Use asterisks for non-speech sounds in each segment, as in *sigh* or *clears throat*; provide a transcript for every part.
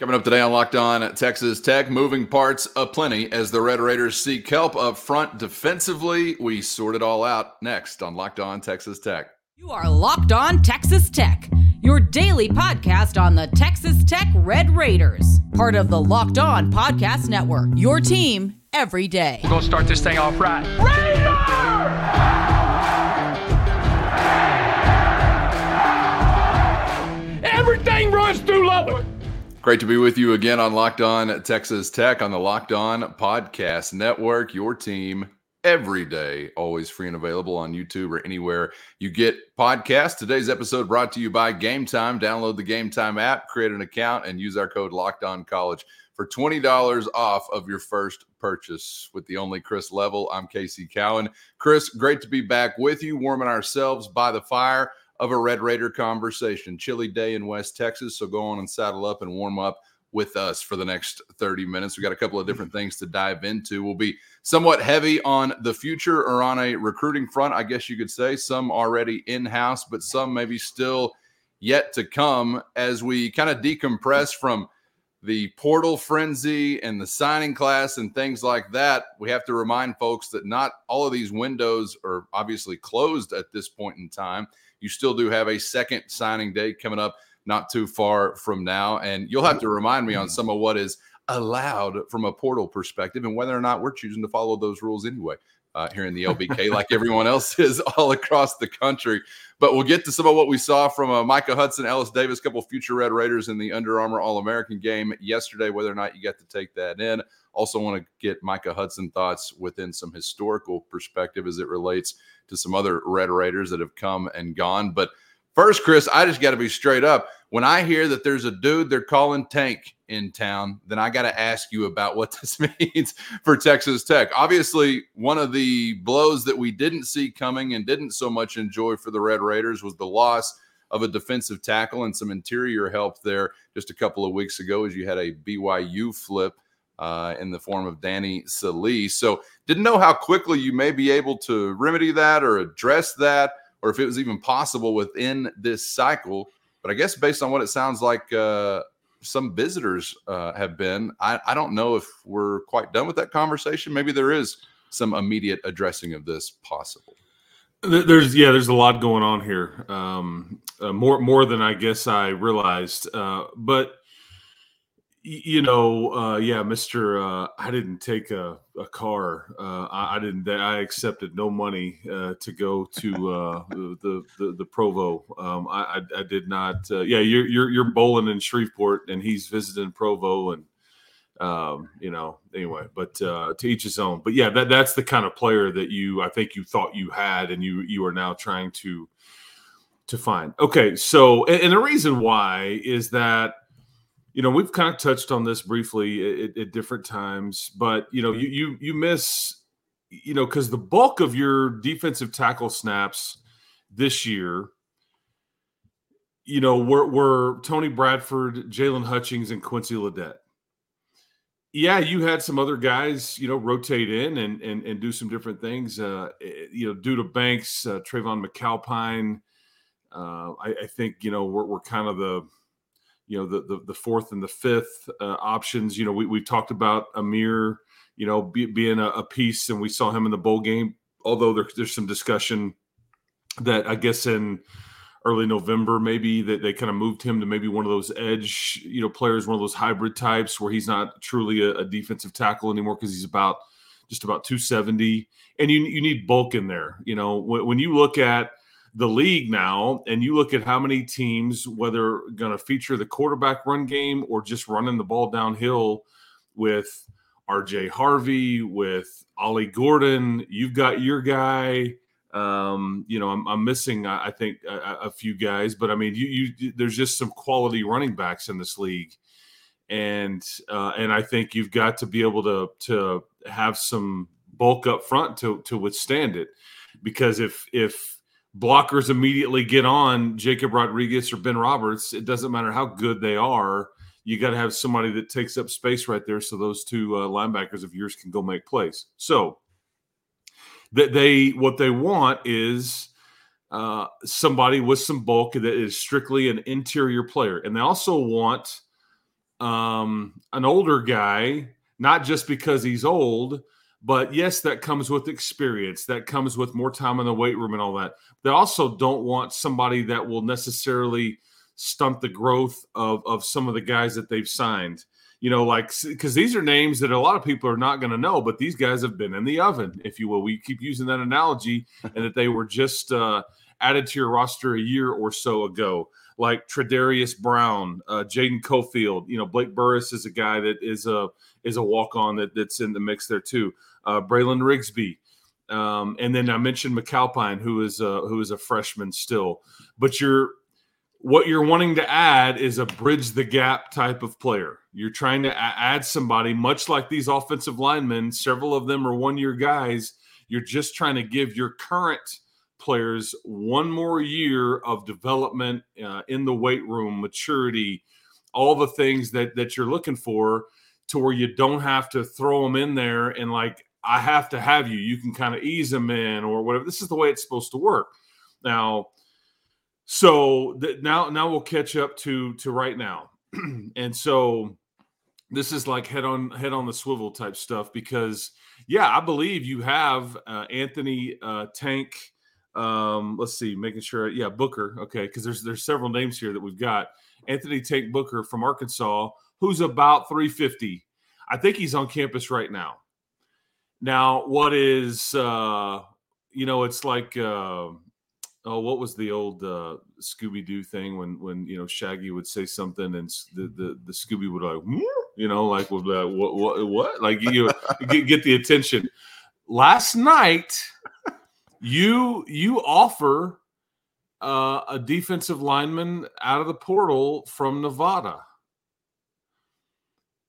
Coming up today on Locked On Texas Tech, moving parts aplenty as the Red Raiders seek help up front defensively. We sort it all out next on Locked On Texas Tech. You are Locked On Texas Tech, your daily podcast on the Texas Tech Red Raiders, part of the Locked On Podcast Network. Your team every day. We're going to start this thing off right. Raider! Great to be with you again on Locked On Texas Tech on the Locked On Podcast Network. Your team every day, always free and available on YouTube or anywhere you get podcasts. Today's episode brought to you by Game Time. Download the Game Time app, create an account, and use our code Locked On College for twenty dollars off of your first purchase. With the only Chris Level, I'm Casey Cowan. Chris, great to be back with you, warming ourselves by the fire of a Red Raider conversation. Chilly day in West Texas, so go on and saddle up and warm up with us for the next 30 minutes. We've got a couple of different things to dive into. We'll be somewhat heavy on the future or on a recruiting front, I guess you could say. Some already in house, but some maybe still yet to come as we kind of decompress from the portal frenzy and the signing class and things like that. We have to remind folks that not all of these windows are obviously closed at this point in time you still do have a second signing date coming up not too far from now. And you'll have to remind me on mm-hmm. some of what is allowed from a portal perspective and whether or not we're choosing to follow those rules anyway. Uh, here in the LBK, like everyone else *laughs* is all across the country. But we'll get to some of what we saw from uh, Micah Hudson, Ellis Davis, couple future Red Raiders in the Under Armour All American game yesterday, whether or not you get to take that in. Also, want to get Micah Hudson thoughts within some historical perspective as it relates to some other Red Raiders that have come and gone. But first, Chris, I just got to be straight up. When I hear that there's a dude they're calling Tank in town, then I got to ask you about what *laughs* this means for Texas Tech. Obviously, one of the blows that we didn't see coming and didn't so much enjoy for the Red Raiders was the loss of a defensive tackle and some interior help there just a couple of weeks ago as you had a BYU flip uh, in the form of Danny Saili. So didn't know how quickly you may be able to remedy that or address that, or if it was even possible within this cycle. But I guess based on what it sounds like, uh, some visitors uh, have been. I, I don't know if we're quite done with that conversation. Maybe there is some immediate addressing of this possible. There's yeah, there's a lot going on here. Um, uh, more more than I guess I realized. Uh, but you know, uh, yeah, Mister. Uh, I didn't take a, a car. Uh, I, I, didn't. I accepted no money uh, to go to uh, the, the the Provo. Um, I, I, I did not. Uh, yeah, you're you're you're bowling in Shreveport, and he's visiting Provo, and um, you know. Anyway, but to each his own. But yeah, that that's the kind of player that you I think you thought you had, and you you are now trying to to find. Okay, so and, and the reason why is that you know we've kind of touched on this briefly at, at different times but you know you you you miss you know because the bulk of your defensive tackle snaps this year you know were, were tony bradford jaylon hutchings and quincy ledet yeah you had some other guys you know rotate in and and, and do some different things uh you know dooda banks uh, trayvon mcalpine uh, I, I think you know we're, we're kind of the you know the the, the fourth and the fifth uh, options. You know, we we talked about Amir, you know, be, being a, a, piece, and we saw him in the bowl game. Although there, there's some discussion that I guess in early November maybe that they kind of moved him to maybe one of those edge you know players, one of those hybrid types where he's not truly a, a defensive tackle anymore because he's about just about 270 and you you need bulk in there you know when, when you look at the league now and you look at how many teams whether going to feature the quarterback run game or just running the ball downhill with RJ Harvey with Ollie Gordon you've got your guy. Um, you know I'm, I'm missing I think a, a, few guys but I mean you, you there's just some quality running backs in this league. And uh, and I think you've got to be able to to have some bulk up front to to withstand it. Because if if blockers immediately get on Jacob Rodriguez or Ben Roberts, it doesn't matter how good they are. You got to have somebody that takes up space right there so those two uh, linebackers of yours can go make plays. So that they what they want is uh, somebody with some bulk that is strictly an interior player, and they also want um, an older guy, not just because he's old, but yes, that comes with experience. That comes with more time in the weight room and all that. They also don't want somebody that will necessarily stunt the growth of, of some of the guys that they've signed. You know, like because these are names that a lot of people are not going to know, but these guys have been in the oven, if you will. We keep using that analogy, *laughs* and that they were just uh, added to your roster a year or so ago like Tredarius Brown, uh, Jaden Cofield. You know, Blake Burris is a guy that is a is a walk on that, that's in the mix there too. Uh, Braylon Rigsby, um, and then I mentioned McAlpine, who is a, who is a freshman still. But you're what you're wanting to add is a bridge the gap type of player. You're trying to add somebody, much like these offensive linemen. Several of them are one year guys. You're just trying to give your current players one more year of development uh, in the weight room, maturity, all the things that that you're looking for, to where you don't have to throw them in there and like I have to have you. You can kind of ease them in or whatever. This is the way it's supposed to work. Now, so th- now now we'll catch up to to right now, *clears throat* and so this is like head on head on the swivel type stuff because yeah, I believe you have uh, Anthony uh, Tank um, let's see, making sure, yeah, Booker. Okay, because there's there's several names here that we've got. Anthony Tank Booker from Arkansas, who's about 350. I think he's on campus right now. Now, what is uh, you know, it's like uh, oh, what was the old uh, Scooby Doo thing when when you know Shaggy would say something and the the, the Scooby would like you know like uh, what what what like you get, get the attention. Last night you you offer uh, a defensive lineman out of the portal from Nevada.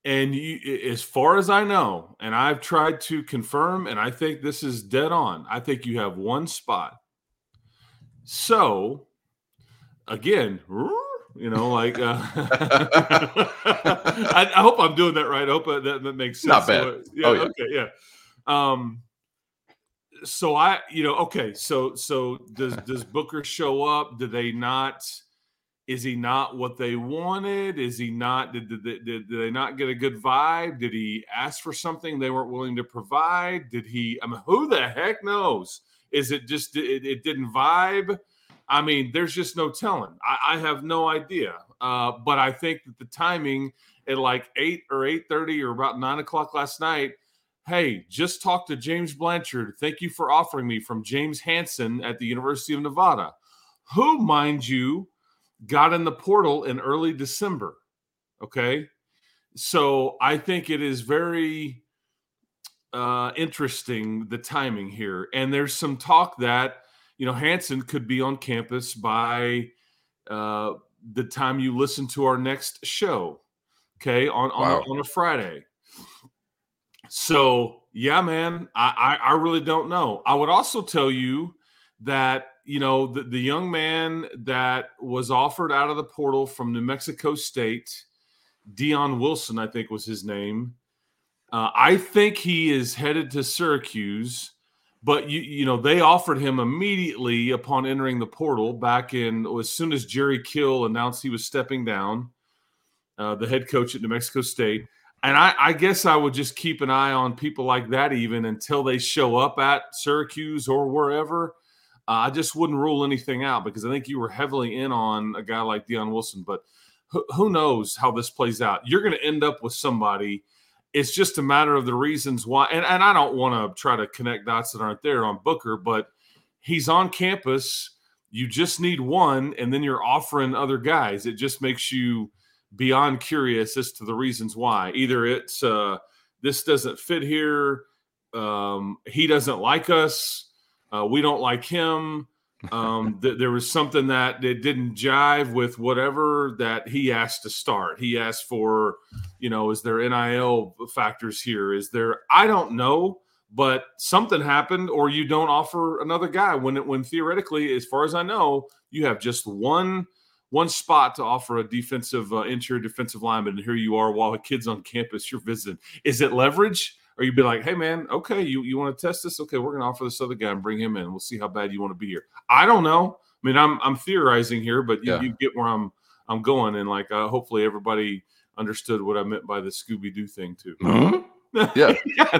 And you, as far as I know, and I've tried to confirm, and I think this is dead on. I think you have one spot. So, again, you know, like uh, *laughs* I, I, hope I'm doing that right. I hope that, that makes sense. Not bad. yeah, oh, yeah. Okay. Yeah. Um, so I, you know, okay, so so does *laughs* does Booker show up? Do they not? Is he not what they wanted? Is he not? Did, did, did, did they not get a good vibe? Did he ask for something they weren't willing to provide? Did he? I mean, who the heck knows? Is it just it, it didn't vibe? I mean, there's just no telling. I, I have no idea. Uh, but I think that the timing at like eight or eight thirty or about nine o'clock last night Hey, just talked to James Blanchard. Thank you for offering me from James Hanson at the University of Nevada, who, mind you, got in the portal in early December. Okay. So I think it is very uh, interesting the timing here. And there's some talk that, you know, Hanson could be on campus by uh, the time you listen to our next show. Okay. On, on, wow. a, on a Friday. So yeah, man, I, I, I really don't know. I would also tell you that you know the, the young man that was offered out of the portal from New Mexico State, Dion Wilson, I think was his name. Uh, I think he is headed to Syracuse, but you you know they offered him immediately upon entering the portal back in as soon as Jerry Kill announced he was stepping down, uh, the head coach at New Mexico State and I, I, guess I would just keep an eye on people like that even until they show up at Syracuse or wherever. Uh, I just wouldn't rule anything out because I think you were heavily in on a guy like Dion Wilson. But who, who knows how this plays out? You're going to end up with somebody. It's just a matter of the reasons why. And, and I don't want to try to connect dots that aren't there on Booker, but he's on campus. You just need one, and then you're offering other guys. It just makes you beyond curious as to the reasons why. Either it's uh, this doesn't fit here, um, he doesn't like us, uh, we don't like him. *laughs* Um, th- there was something that it didn't jive with whatever that he asked to start. He asked for, you know, is there NIL factors here? Is there? I don't know, but something happened, or you don't offer another guy when it when theoretically, as far as I know, you have just one one spot to offer a defensive uh, interior defensive lineman, and here you are while a kid's on campus you're visiting. Is it leverage? Or you'd be like, hey man, okay, you, you want to test this? Okay, we're gonna offer this other guy and bring him in. We'll see how bad you want to be here. I don't know. I mean, I'm I'm theorizing here, but you, yeah. you get where I'm I'm going, and like uh, hopefully everybody understood what I meant by the Scooby Doo thing too. *laughs* Huh? Yeah.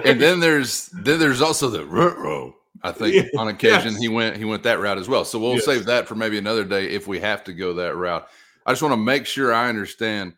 and then there's then there's also the row. I *laughs* think Yeah, on occasion yes. he went he went that route as well. So we'll Yes. save that for maybe another day if we have to go that route. I just want to make sure I understand.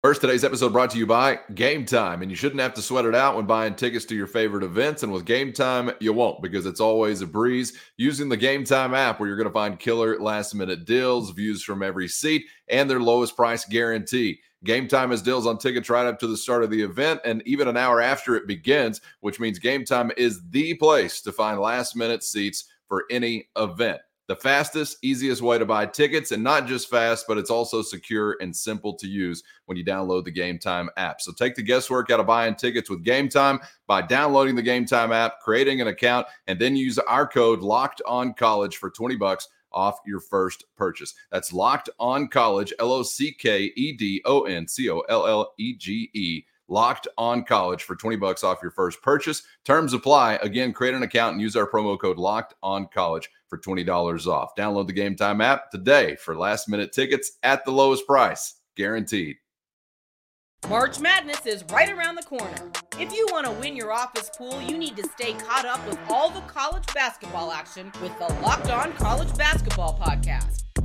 First, today's episode brought to you by Game Time, and you shouldn't have to sweat it out when buying tickets to your favorite events. And with Game Time, you won't because it's always a breeze. Using the Game Time app, where you're going to find killer last minute deals, views from every seat, and their lowest price guarantee. Game Time has deals on tickets right up to the start of the event and even an hour after it begins, which means Game Time is the place to find last minute seats for any event. The fastest, easiest way to buy tickets, and not just fast, but it's also secure and simple to use when you download the Game Time app. So take the guesswork out of buying tickets with Game Time by downloading the Game Time app, creating an account, and then use our code Locked On College for twenty bucks off your first purchase. That's Locked On College, L O C K E D O N C O L L E G E. Locked on college for 20 bucks off your first purchase. Terms apply. Again, create an account and use our promo code locked on college for $20 off. Download the Game Time app today for last minute tickets at the lowest price, guaranteed. March Madness is right around the corner. If you want to win your office pool, you need to stay caught up with all the college basketball action with the Locked On College Basketball Podcast.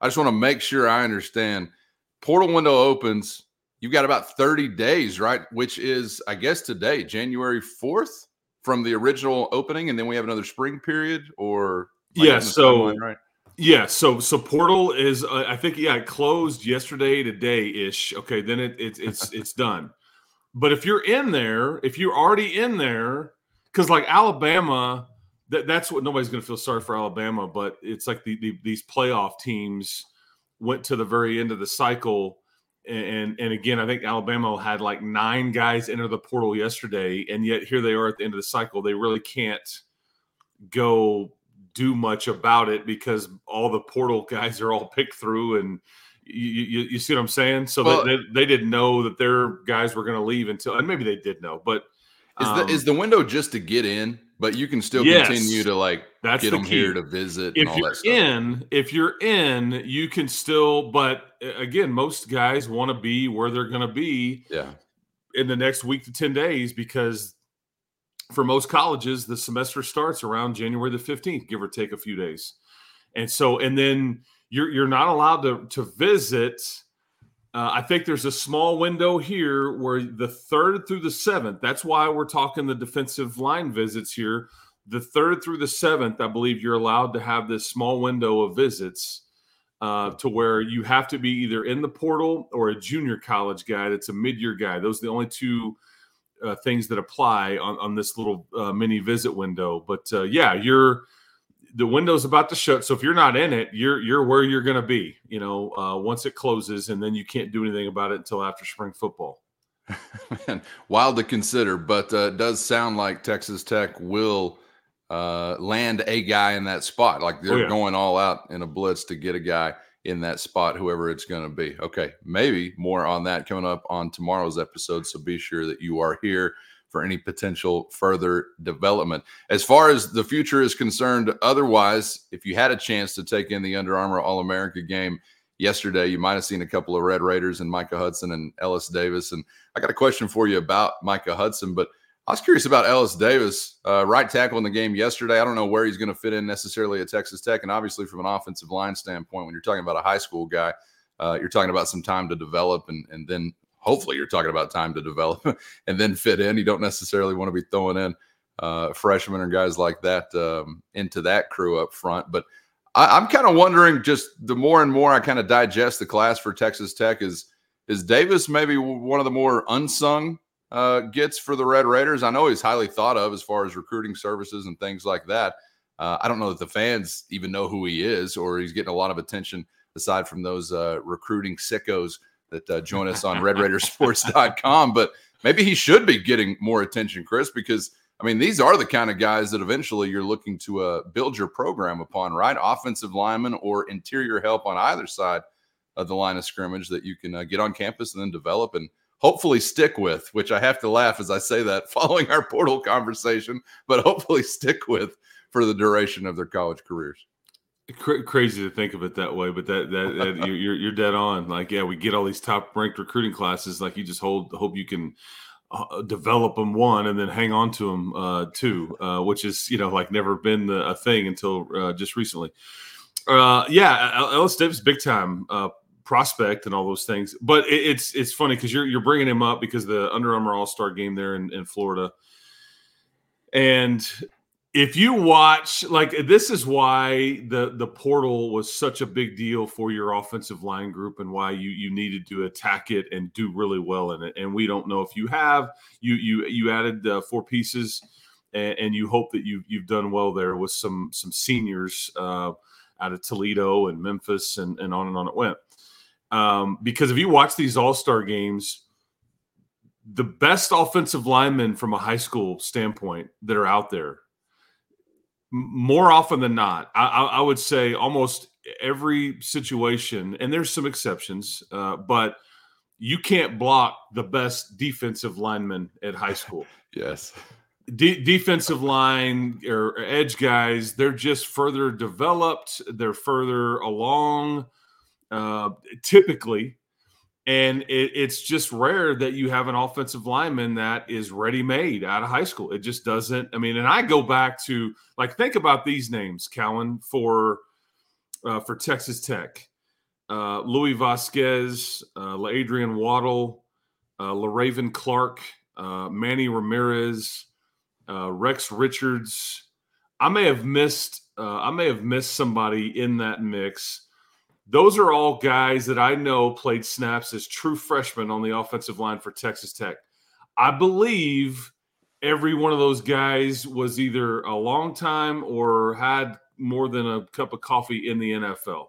I just want to make sure I understand. Portal window opens. You've got about 30 days, right? Which is, I guess, today, January 4th from the original opening. And then we have another spring period or. I Yeah, so- timeline right? Yeah, so so Portal is uh, I think yeah it closed yesterday today ish. Okay, then it, it it's *laughs* it's done. But if you're in there, if you're already in there, because like Alabama, that, that's what nobody's going to feel sorry for Alabama. But it's like the, the these playoff teams went to the very end of the cycle, and and again I think Alabama had like nine guys enter the portal yesterday, and yet here they are at the end of the cycle. They really can't go do much about it because all the portal *laughs* guys are all picked through and you, you, you see what I'm saying? So Well- they, they didn't know that their guys were going to leave until, and maybe they did know, but Is um, the is the window just to get in, but you can still Yes. continue to like that's get the them key. here to visit and if all you're in, if you're in, you can still, but again, most guys want to be where they're going to be yeah, in the next week to 10 days because for most colleges the semester starts around January the 15th give or take a few days and so and then you're you're not allowed to to visit uh, I think there's a small window here where the third through the seventh. That's why we're talking the defensive line visits here. The third through the seventh, I believe you're allowed to have this small window of visits uh, to where you have to be either in the portal or a junior college guy that's a mid-year guy. Those are the only two uh, things that apply on, on this little uh, mini visit window. But uh, yeah, you're the window's about to shut. So if you're not in it, you're you're where you're going to be. You know, uh, once it closes, and then you can't do anything about it until after spring football. *laughs* Man, wild to consider, but uh, it does sound like Texas Tech will uh, land a guy in that spot. Like they're Oh, yeah. going all out in a blitz to get a guy in that spot, whoever it's going to be. Okay, maybe more on that coming up on tomorrow's episode. So be sure that you are here for any potential further development. As far as the future is concerned, otherwise, if you had a chance to take in the Under Armour All America game yesterday, you might have seen a couple of Red Raiders and Micah Hudson and Ellis Davis. And I got a question for you about Micah Hudson, but I was curious about Ellis Davis, uh, right tackle in the game yesterday. I don't know where he's going to fit in necessarily at Texas Tech. And obviously, from an offensive line standpoint, when you're talking about a high school guy, uh, you're talking about some time to develop and, and then hopefully you're talking about time to develop *laughs* and then fit in. You don't necessarily want to be throwing in uh, freshmen or guys like that um, into that crew up front. But I, I'm kind of wondering just the more and more I kind of digest the class for Texas Tech is is Davis maybe one of the more unsung uh, gets for the Red Raiders. I know he's highly thought of as far as recruiting services and things like that. Uh, I don't know that the fans even know who he is, or he's getting a lot of attention aside from those uh, recruiting sickos that uh, join us on RedRaidersports.com. But maybe he should be getting more attention, Chris, because I mean these are the kind of guys that eventually you're looking to uh, build your program upon, right? Offensive lineman or interior help on either side of the line of scrimmage that you can uh, get on campus and then develop and hopefully stick with, which I have to laugh as I say that *laughs* following our portal conversation, but hopefully stick with for the duration of their college careers. Crazy to think of it that way, but that that, that *laughs* you're you're dead on. Like, yeah, we get all these top ranked recruiting classes. Like, you just hold hope you can uh, develop them one and then hang on to them uh, two, uh, which is you know like never been the, a thing until uh, just recently. Uh, yeah, Ellis Davis, big time uh, prospect and all those things. But it, it's it's funny because you're you're bringing him up because the Under Armour All Star game there in, in Florida, and if you watch like this is why the the portal was such a big deal for your offensive line group and why you you needed to attack it and do really well in it. And we don't know if you have you you you added uh, four pieces and, and, you hope that you you've done well there with some some seniors uh, out of Toledo and Memphis and and on and on it went. Um, because if you watch these All Star games, the best offensive linemen from a high school standpoint that are out there, more often than not, I, I would say almost every situation, and there's some exceptions, uh, but you can't block the best defensive linemen at high school. *laughs* yes. De- defensive line or edge guys, they're just further developed, they're further along uh, typically. And it, it's just rare that you have an offensive lineman that is ready made out of high school. It just doesn't. I mean, and I go back to like think about these names, Cowan, for uh, for Texas Tech. Uh, Louis Vasquez, uh, Adrian Waddle, uh, Le'Raven Clark, uh, Manny Ramirez, uh, Rex Richards. I may have missed. Uh, I may have missed somebody in that mix those are all guys that I know played snaps as true freshmen on the offensive line for Texas Tech. I believe every one of those guys was either a long time or had more than a cup of coffee in the NFL.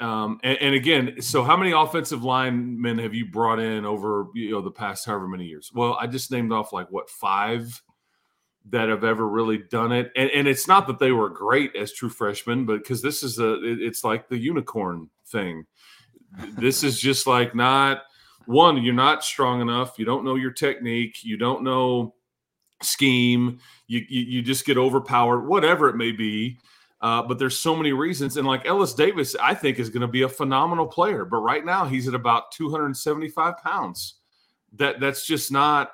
Um, and, and, again, so how many offensive linemen have you brought in over you know the past however many years? Well, I just named off like what five that have ever really done it. And, and it's not that they were great as true freshmen, but because this is a, it, it's like the unicorn thing. this is *laughs* just like not one, you're not strong enough. You don't know your technique. You don't know scheme. You, you, you just get overpowered, whatever it may be. Uh, but there's so many reasons. And like Ellis Davis, I think is going to be a phenomenal player. But right now he's at about 275 pounds. That that's just not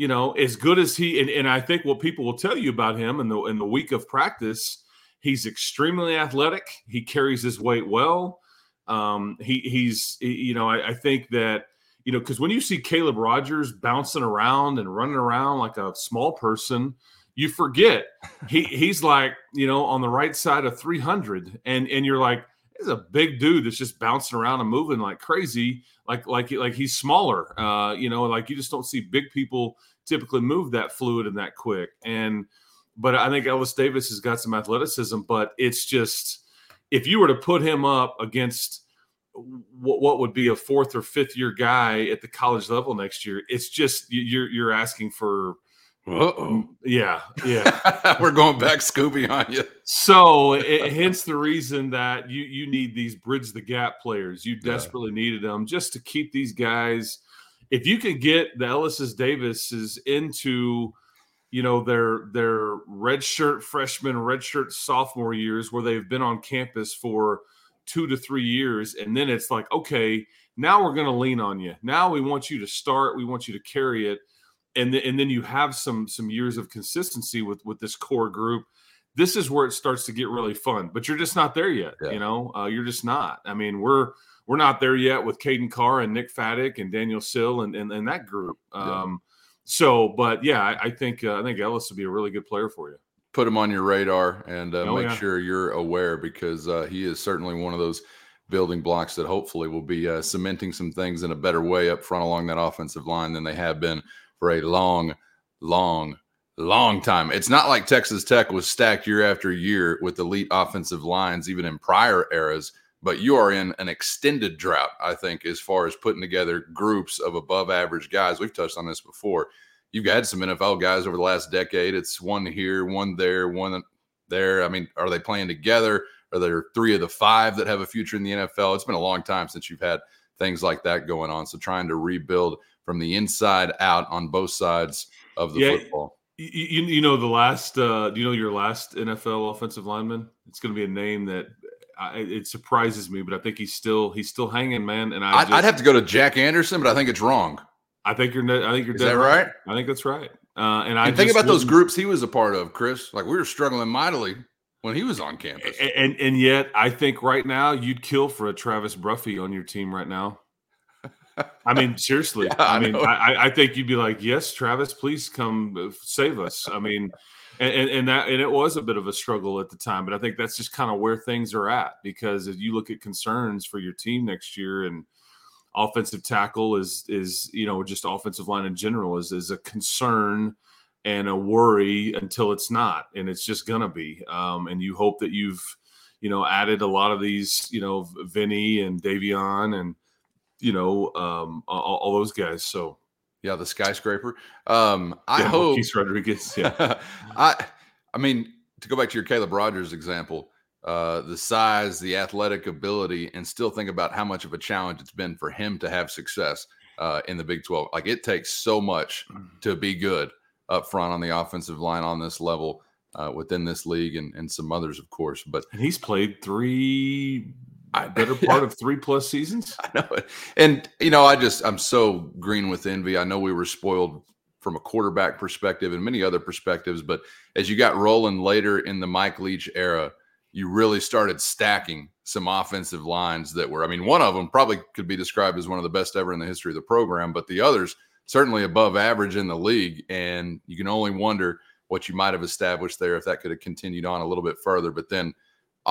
you know, as good as he and, and I think what people will tell you about him in the in the week of practice, he's extremely athletic. He carries his weight well. Um, he he's you know, I, I think that you know, because when you see Caleb Rogers bouncing around and running around like a small person, you forget he *laughs* he's like you know on the right side of 300 and and you're like he's a big dude that's just bouncing around and moving like crazy like like like he's smaller uh you know like you just don't see big people typically move that fluid and that quick. And but I think Ellis Davis has got some athleticism, but it's just if you were to put him up against what, what would be a fourth or fifth year guy at the college level next year, it's just you're you're asking for uh-oh. Yeah, yeah. *laughs* We're going back Scooby on you. So, it, hence the reason that you you need these bridge the gap players. You desperately yeah. needed them just to keep these guys if you could get the Ellis's Davises into you know their their red shirt freshman redshirt sophomore years where they've been on campus for two to three years and then it's like okay now we're going to lean on you. Now we want you to start. We want you to carry it. And, th- and then you have some some years of consistency with with this core group. This is where it starts to get really fun but you're just not there yet yeah. you know? Uh, you're just not. I mean we're we're not there yet with Caden Carr and Nick Faddick and Daniel Sill and, and, and that group. Um, yeah. So, but yeah, I, I think uh, I think Ellis would be a really good player for you. Put him on your radar and uh, oh, make yeah. sure you're aware because uh, he is certainly one of those building blocks that hopefully will be uh, cementing some things in a better way up front along that offensive line than they have been for a long, long, long time. It's not like Texas Tech was stacked year after year with elite offensive lines, even in prior eras but you are in an extended drought, I think, as far as putting together groups of above average guys. We've touched on this before. You've had some NFL guys over the last decade. It's one here, one there, one there. I mean, are they playing together? Are there three of the five that have a future in the NFL? It's been a long time since you've had things like that going on. So trying to rebuild from the inside out on both sides of the yeah, football. You, you know the last uh, you know your last NFL offensive lineman? It's going to be a name that I, it surprises me, but I think he's still he's still hanging, man. And I I'd, I'd, have to go to Jack Anderson, but I think it's wrong. I think you're. I think you're. Is that right? right? I think that's right. Uh, and I and think about those groups he was a part of, Chris. Like we were struggling mightily when he was on campus. And, and, and yet, I think right now you'd kill for a Travis Bruffy on your team right now. I mean, *laughs* seriously. yeah, I, I mean, I, I, think you'd be like, "Yes, Travis, please come uh, save us." I mean, and, and, that and it was a bit of a struggle at the time, but I think that's just kind of where things are at because if you look at concerns for your team next year and offensive tackle is is you know just offensive line in general is is a concern and a worry until it's not, and it's just gonna be. Um, and you hope that you've you know added a lot of these you know Vinny and Davion and you know, um, all, all, those guys. So yeah, the skyscraper. Um, I yeah, hope Keith Rodriguez. Yeah, *laughs* I, I mean, to go back to your Caleb Rogers example, uh, the size, the athletic ability, and still think about how much of a challenge it's been for him to have success uh, in the Big 12. Like it takes so much mm. to be good up front on the offensive line on this level uh, within this league and, and some others, of course. But and he's played three I, better part of three plus seasons. *laughs* I know it. And, you know, I just, I'm so green with envy. I know we were spoiled from a quarterback perspective and many other perspectives, but as you got rolling later in the Mike Leach era, you really started stacking some offensive lines that were, I mean, one of them probably could be described as one of the best ever in the history of the program, but the others certainly above average in the league. And you can only wonder what you might have established there if that could have continued on a little bit further. But then,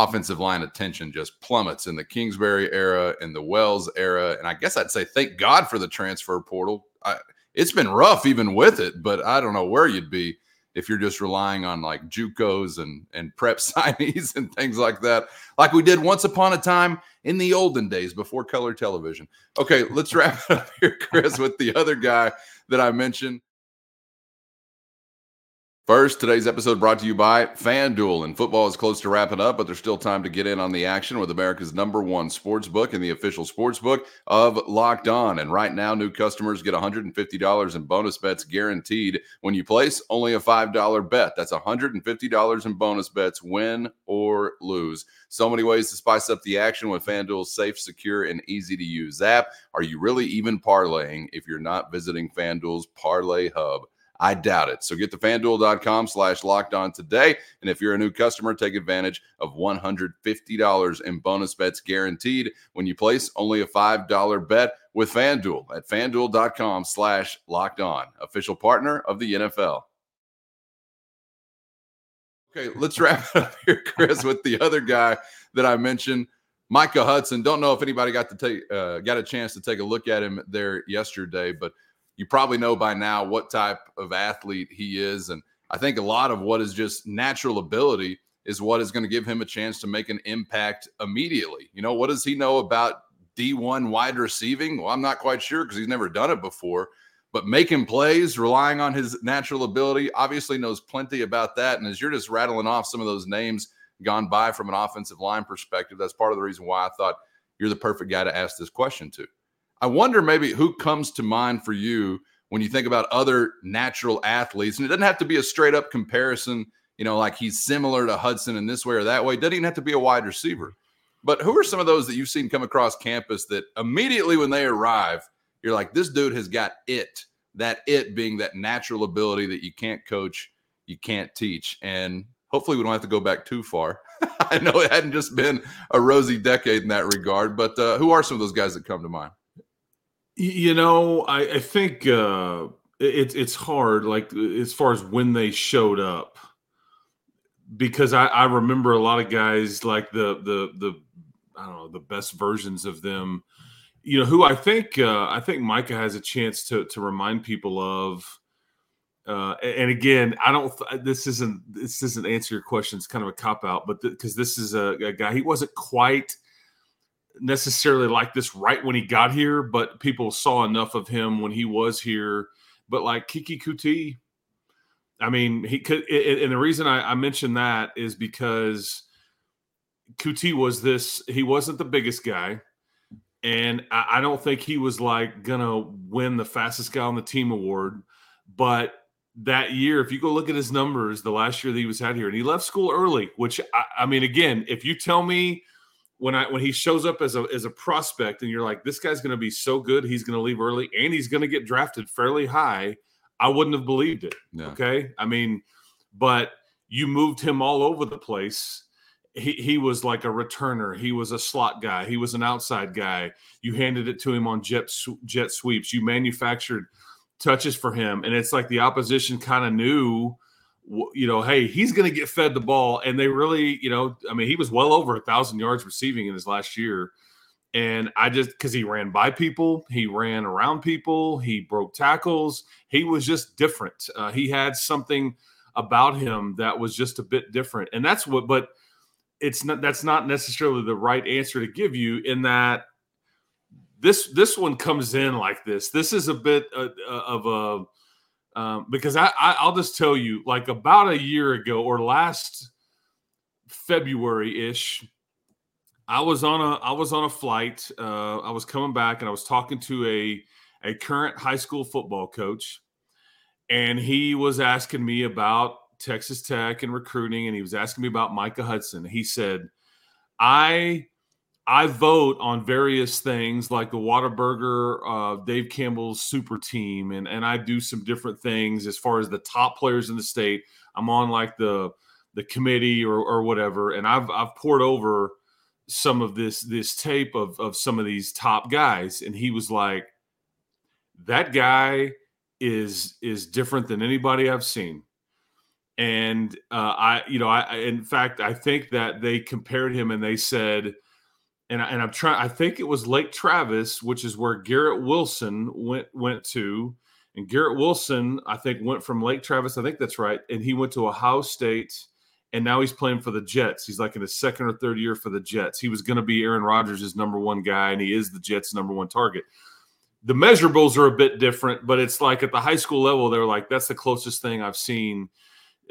offensive line attention just plummets in the Kingsbury era and the Wells era. And I guess I'd say thank God for the transfer portal. I, it's been rough even with it, but I don't know where you'd be if you're just relying on like JUCOs and and prep *laughs* signees and things like that, like we did once upon a time in the olden days before color television. Okay, let's wrap it up here, Chris, with the other guy that I mentioned. First, today's episode brought to you by FanDuel. And football is close to wrapping up, but there's still time to get in on the action with America's number one sports book and the official sports book of Locked On. And right now, new customers get $150 in bonus bets guaranteed when you place only a $5 bet. That's $150 in bonus bets, win or lose. So many ways to spice up the action with FanDuel's safe, secure, and easy to use app. Are you really even parlaying if you're not visiting FanDuel's Parlay Hub? I doubt it. So get to fanduel.com slash locked on today. And if you're a new customer, take advantage of $150 in bonus bets guaranteed when you place only a $5 bet with FanDuel at fanduel.com slash locked on, official partner of the NFL. Okay, let's wrap it up here, Chris, with the other guy that I mentioned. Micah Hudson. Don't know if anybody got to take uh, got a chance to take a look at him there yesterday, but you probably know by now what type of athlete he is. And I think a lot of what is just natural ability is what is going to give him a chance to make an impact immediately. You know, what does he know about D1 wide receiving? Well, I'm not quite sure because he's never done it before. But making plays, relying on his natural ability, obviously knows plenty about that. And as you're just rattling off some of those names gone by from an offensive line perspective, that's part of the reason why I thought you're the perfect guy to ask this question to. I wonder maybe who comes to mind for you when you think about other natural athletes. And it doesn't have to be a straight up comparison, you know, like he's similar to Hudson in this way or that way. It doesn't even have to be a wide receiver. But who are some of those that you've seen come across campus that immediately when they arrive, you're like, this dude has got it. That it being that natural ability that you can't coach, you can't teach. And hopefully we don't have to go back too far. *laughs* I know it hadn't just been a rosy decade in that regard, but uh, who are some of those guys that come to mind? You know, I, I think uh, it's it's hard, like as far as when they showed up, because I, I remember a lot of guys like the the the I don't know the best versions of them, you know, who I think uh, I think Micah has a chance to to remind people of. Uh, and again, I don't. This isn't. This doesn't answer your question. It's kind of a cop out, but because th- this is a, a, guy, he wasn't quite necessarily like this right when he got here, but people saw enough of him when he was here. But like Keke Coutee, I mean, he could, and the reason I, I mentioned that is because Coutee was this. He wasn't the biggest guy, and I, I don't think he was like gonna win the fastest guy on the team award. But that year, if you go look at his numbers, the last year that he was out here, and he left school early, which I, I mean, again, if you tell me when I when he shows up as a as a prospect and you're like, this guy's going to be so good, he's going to leave early and he's going to get drafted fairly high, I wouldn't have believed it. Okay, I mean, but you moved him all over the place. He he was like a returner. He was a slot guy. He was an outside guy. You handed it to him on jet jet sweeps. You manufactured touches for him, and it's like the opposition kind of knew you know, hey, he's going to get fed the ball. And they really, you know, I mean, he was well over a thousand yards receiving in his last year. And I just, because he ran by people, he ran around people, he broke tackles, he was just different. Uh, he had something about him that was just a bit different. And that's what, but it's not, that's not necessarily the right answer to give you in that this, this one comes in like this. This is a bit uh, uh, of a, um, because I, I will just tell you, like about a year ago or last February ish, I was on a I was on a flight. Uh, I was coming back and I was talking to a a current high school football coach, and he was asking me about Texas Tech and recruiting, and he was asking me about Micah Hudson. He said, "I I vote on various things like the Whataburger, uh, Dave Campbell's super team, and and I do some different things as far as the top players in the state. I'm on like the the committee or or whatever, and I've I've poured over some of this this tape of of some of these top guys, and he was like, that guy is is different than anybody I've seen. And uh, I, you know, I in fact I think that they compared him and they said and, I, and I'm trying. I think it was Lake Travis, which is where Garrett Wilson went went to, and Garrett Wilson, I think, went from Lake Travis. I think that's right, and he went to Ohio State, and now he's playing for the Jets. He's like in his second or third year for the Jets. He was going to be Aaron Rodgers' number one guy, and he is the Jets' number one target. The measurables are a bit different, but it's like at the high school level, they're like that's the closest thing I've seen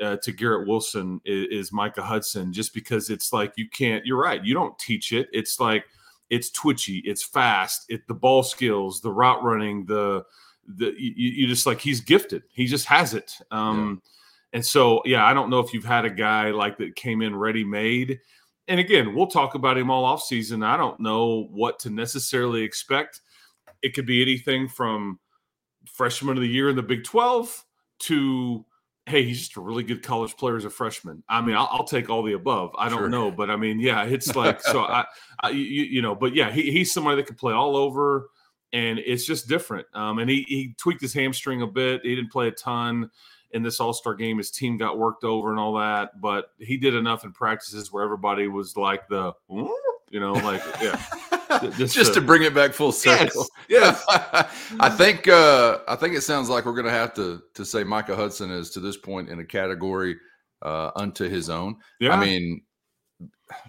uh, to Garrett Wilson is, is, Micah Hudson, just because it's like you can't. You're right. You don't teach it. It's like it's twitchy, it's fast, it the ball skills, the route running, the the you, you just like he's gifted. He just has it. Um, yeah. And so, yeah, I don't know if you've had a guy like that came in ready made. And again, we'll talk about him all off season. I don't know what to necessarily expect. It could be anything from freshman of the year in the Big 12 to hey, he's just a really good college player as a freshman. I mean, I'll, I'll take all the above. I don't sure. know, but I mean, yeah, it's *laughs* like so. I, I you, you, know, but yeah, he, he's somebody that can play all over, and it's just different. Um, and he he tweaked his hamstring a bit. He didn't play a ton in this All Star game. His team got worked over and all that, but he did enough in practices where everybody was like the, you know, like yeah. *laughs* just, just to, to, bring it back full circle. *laughs* Yes. yes. *laughs* I think uh, I think it sounds like we're going to have to to say Micah Hudson is to this point in a category uh, unto his own. Yeah. I mean,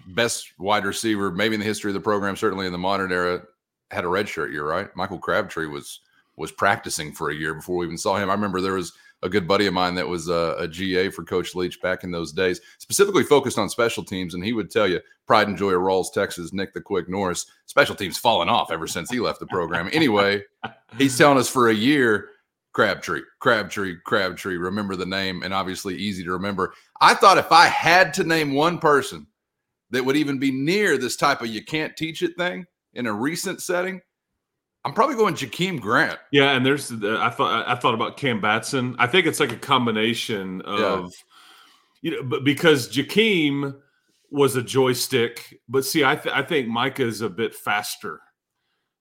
best wide receiver maybe in the history of the program, certainly in the modern era, had a redshirt year, right? Michael Crabtree was was practicing for a year before we even saw him. I remember there was a good buddy of mine that was a, a, GA for Coach Leach back in those days, specifically focused on special teams. And he would tell you, pride and joy of Rawls, Texas, Nick the Quick Norris, special teams fallen off ever since he left the program. Anyway, he's telling us for a year, Crabtree, Crabtree, Crabtree. Remember the name, and obviously easy to remember. I thought if I had to name one person that would even be near this type of you can't teach it thing in a recent setting, I'm probably going Jakeem Grant. Yeah, and there's I thought I thought about Cam Batson. I think it's like a combination of yeah. you know, but because Jakeem was a joystick, but see, I th- I think Micah is a bit faster.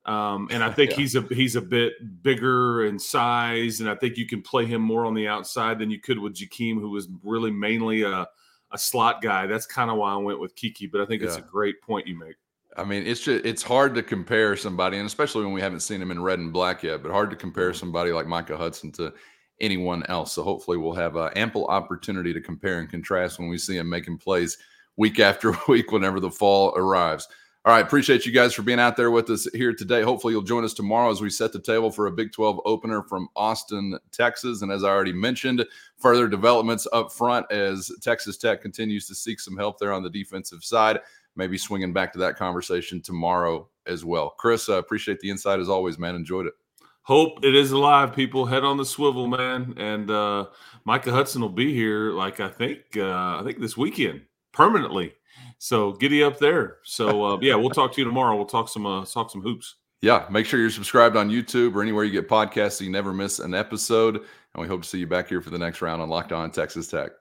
Um, and I *laughs* think yeah. he's a he's a bit bigger in size, and I think you can play him more on the outside than you could with Jakeem, who was really mainly a a slot guy. That's kind of why I went with Keke, But I think yeah. it's a great point you make. I mean, it's just it's hard to compare somebody, and especially when we haven't seen him in red and black yet, but hard to compare somebody like Micah Hudson to anyone else. So hopefully, we'll have uh, ample opportunity to compare and contrast when we see him making plays week after *laughs* week whenever the fall arrives. All All right. Appreciate you guys for being out there with us here today. Hopefully, you'll join us tomorrow as we set the table for a Big 12 opener from Austin, Texas. And as I already mentioned, further developments up front as Texas Tech continues to seek some help there on the defensive side. Maybe swinging back to that conversation tomorrow as well. Chris, I appreciate the insight as always, man. Enjoyed it. Hope it is alive, people. Head on the swivel, man. And uh, Micah Hudson will be here, like I think, uh, I think this weekend permanently. So giddy up there. So uh, yeah, we'll talk to you tomorrow. We'll talk some uh, talk some hoops. Yeah, make sure you're subscribed on YouTube or anywhere you get podcasts so you never miss an episode. And we hope to see you back here for the next round on Locked On Texas Tech.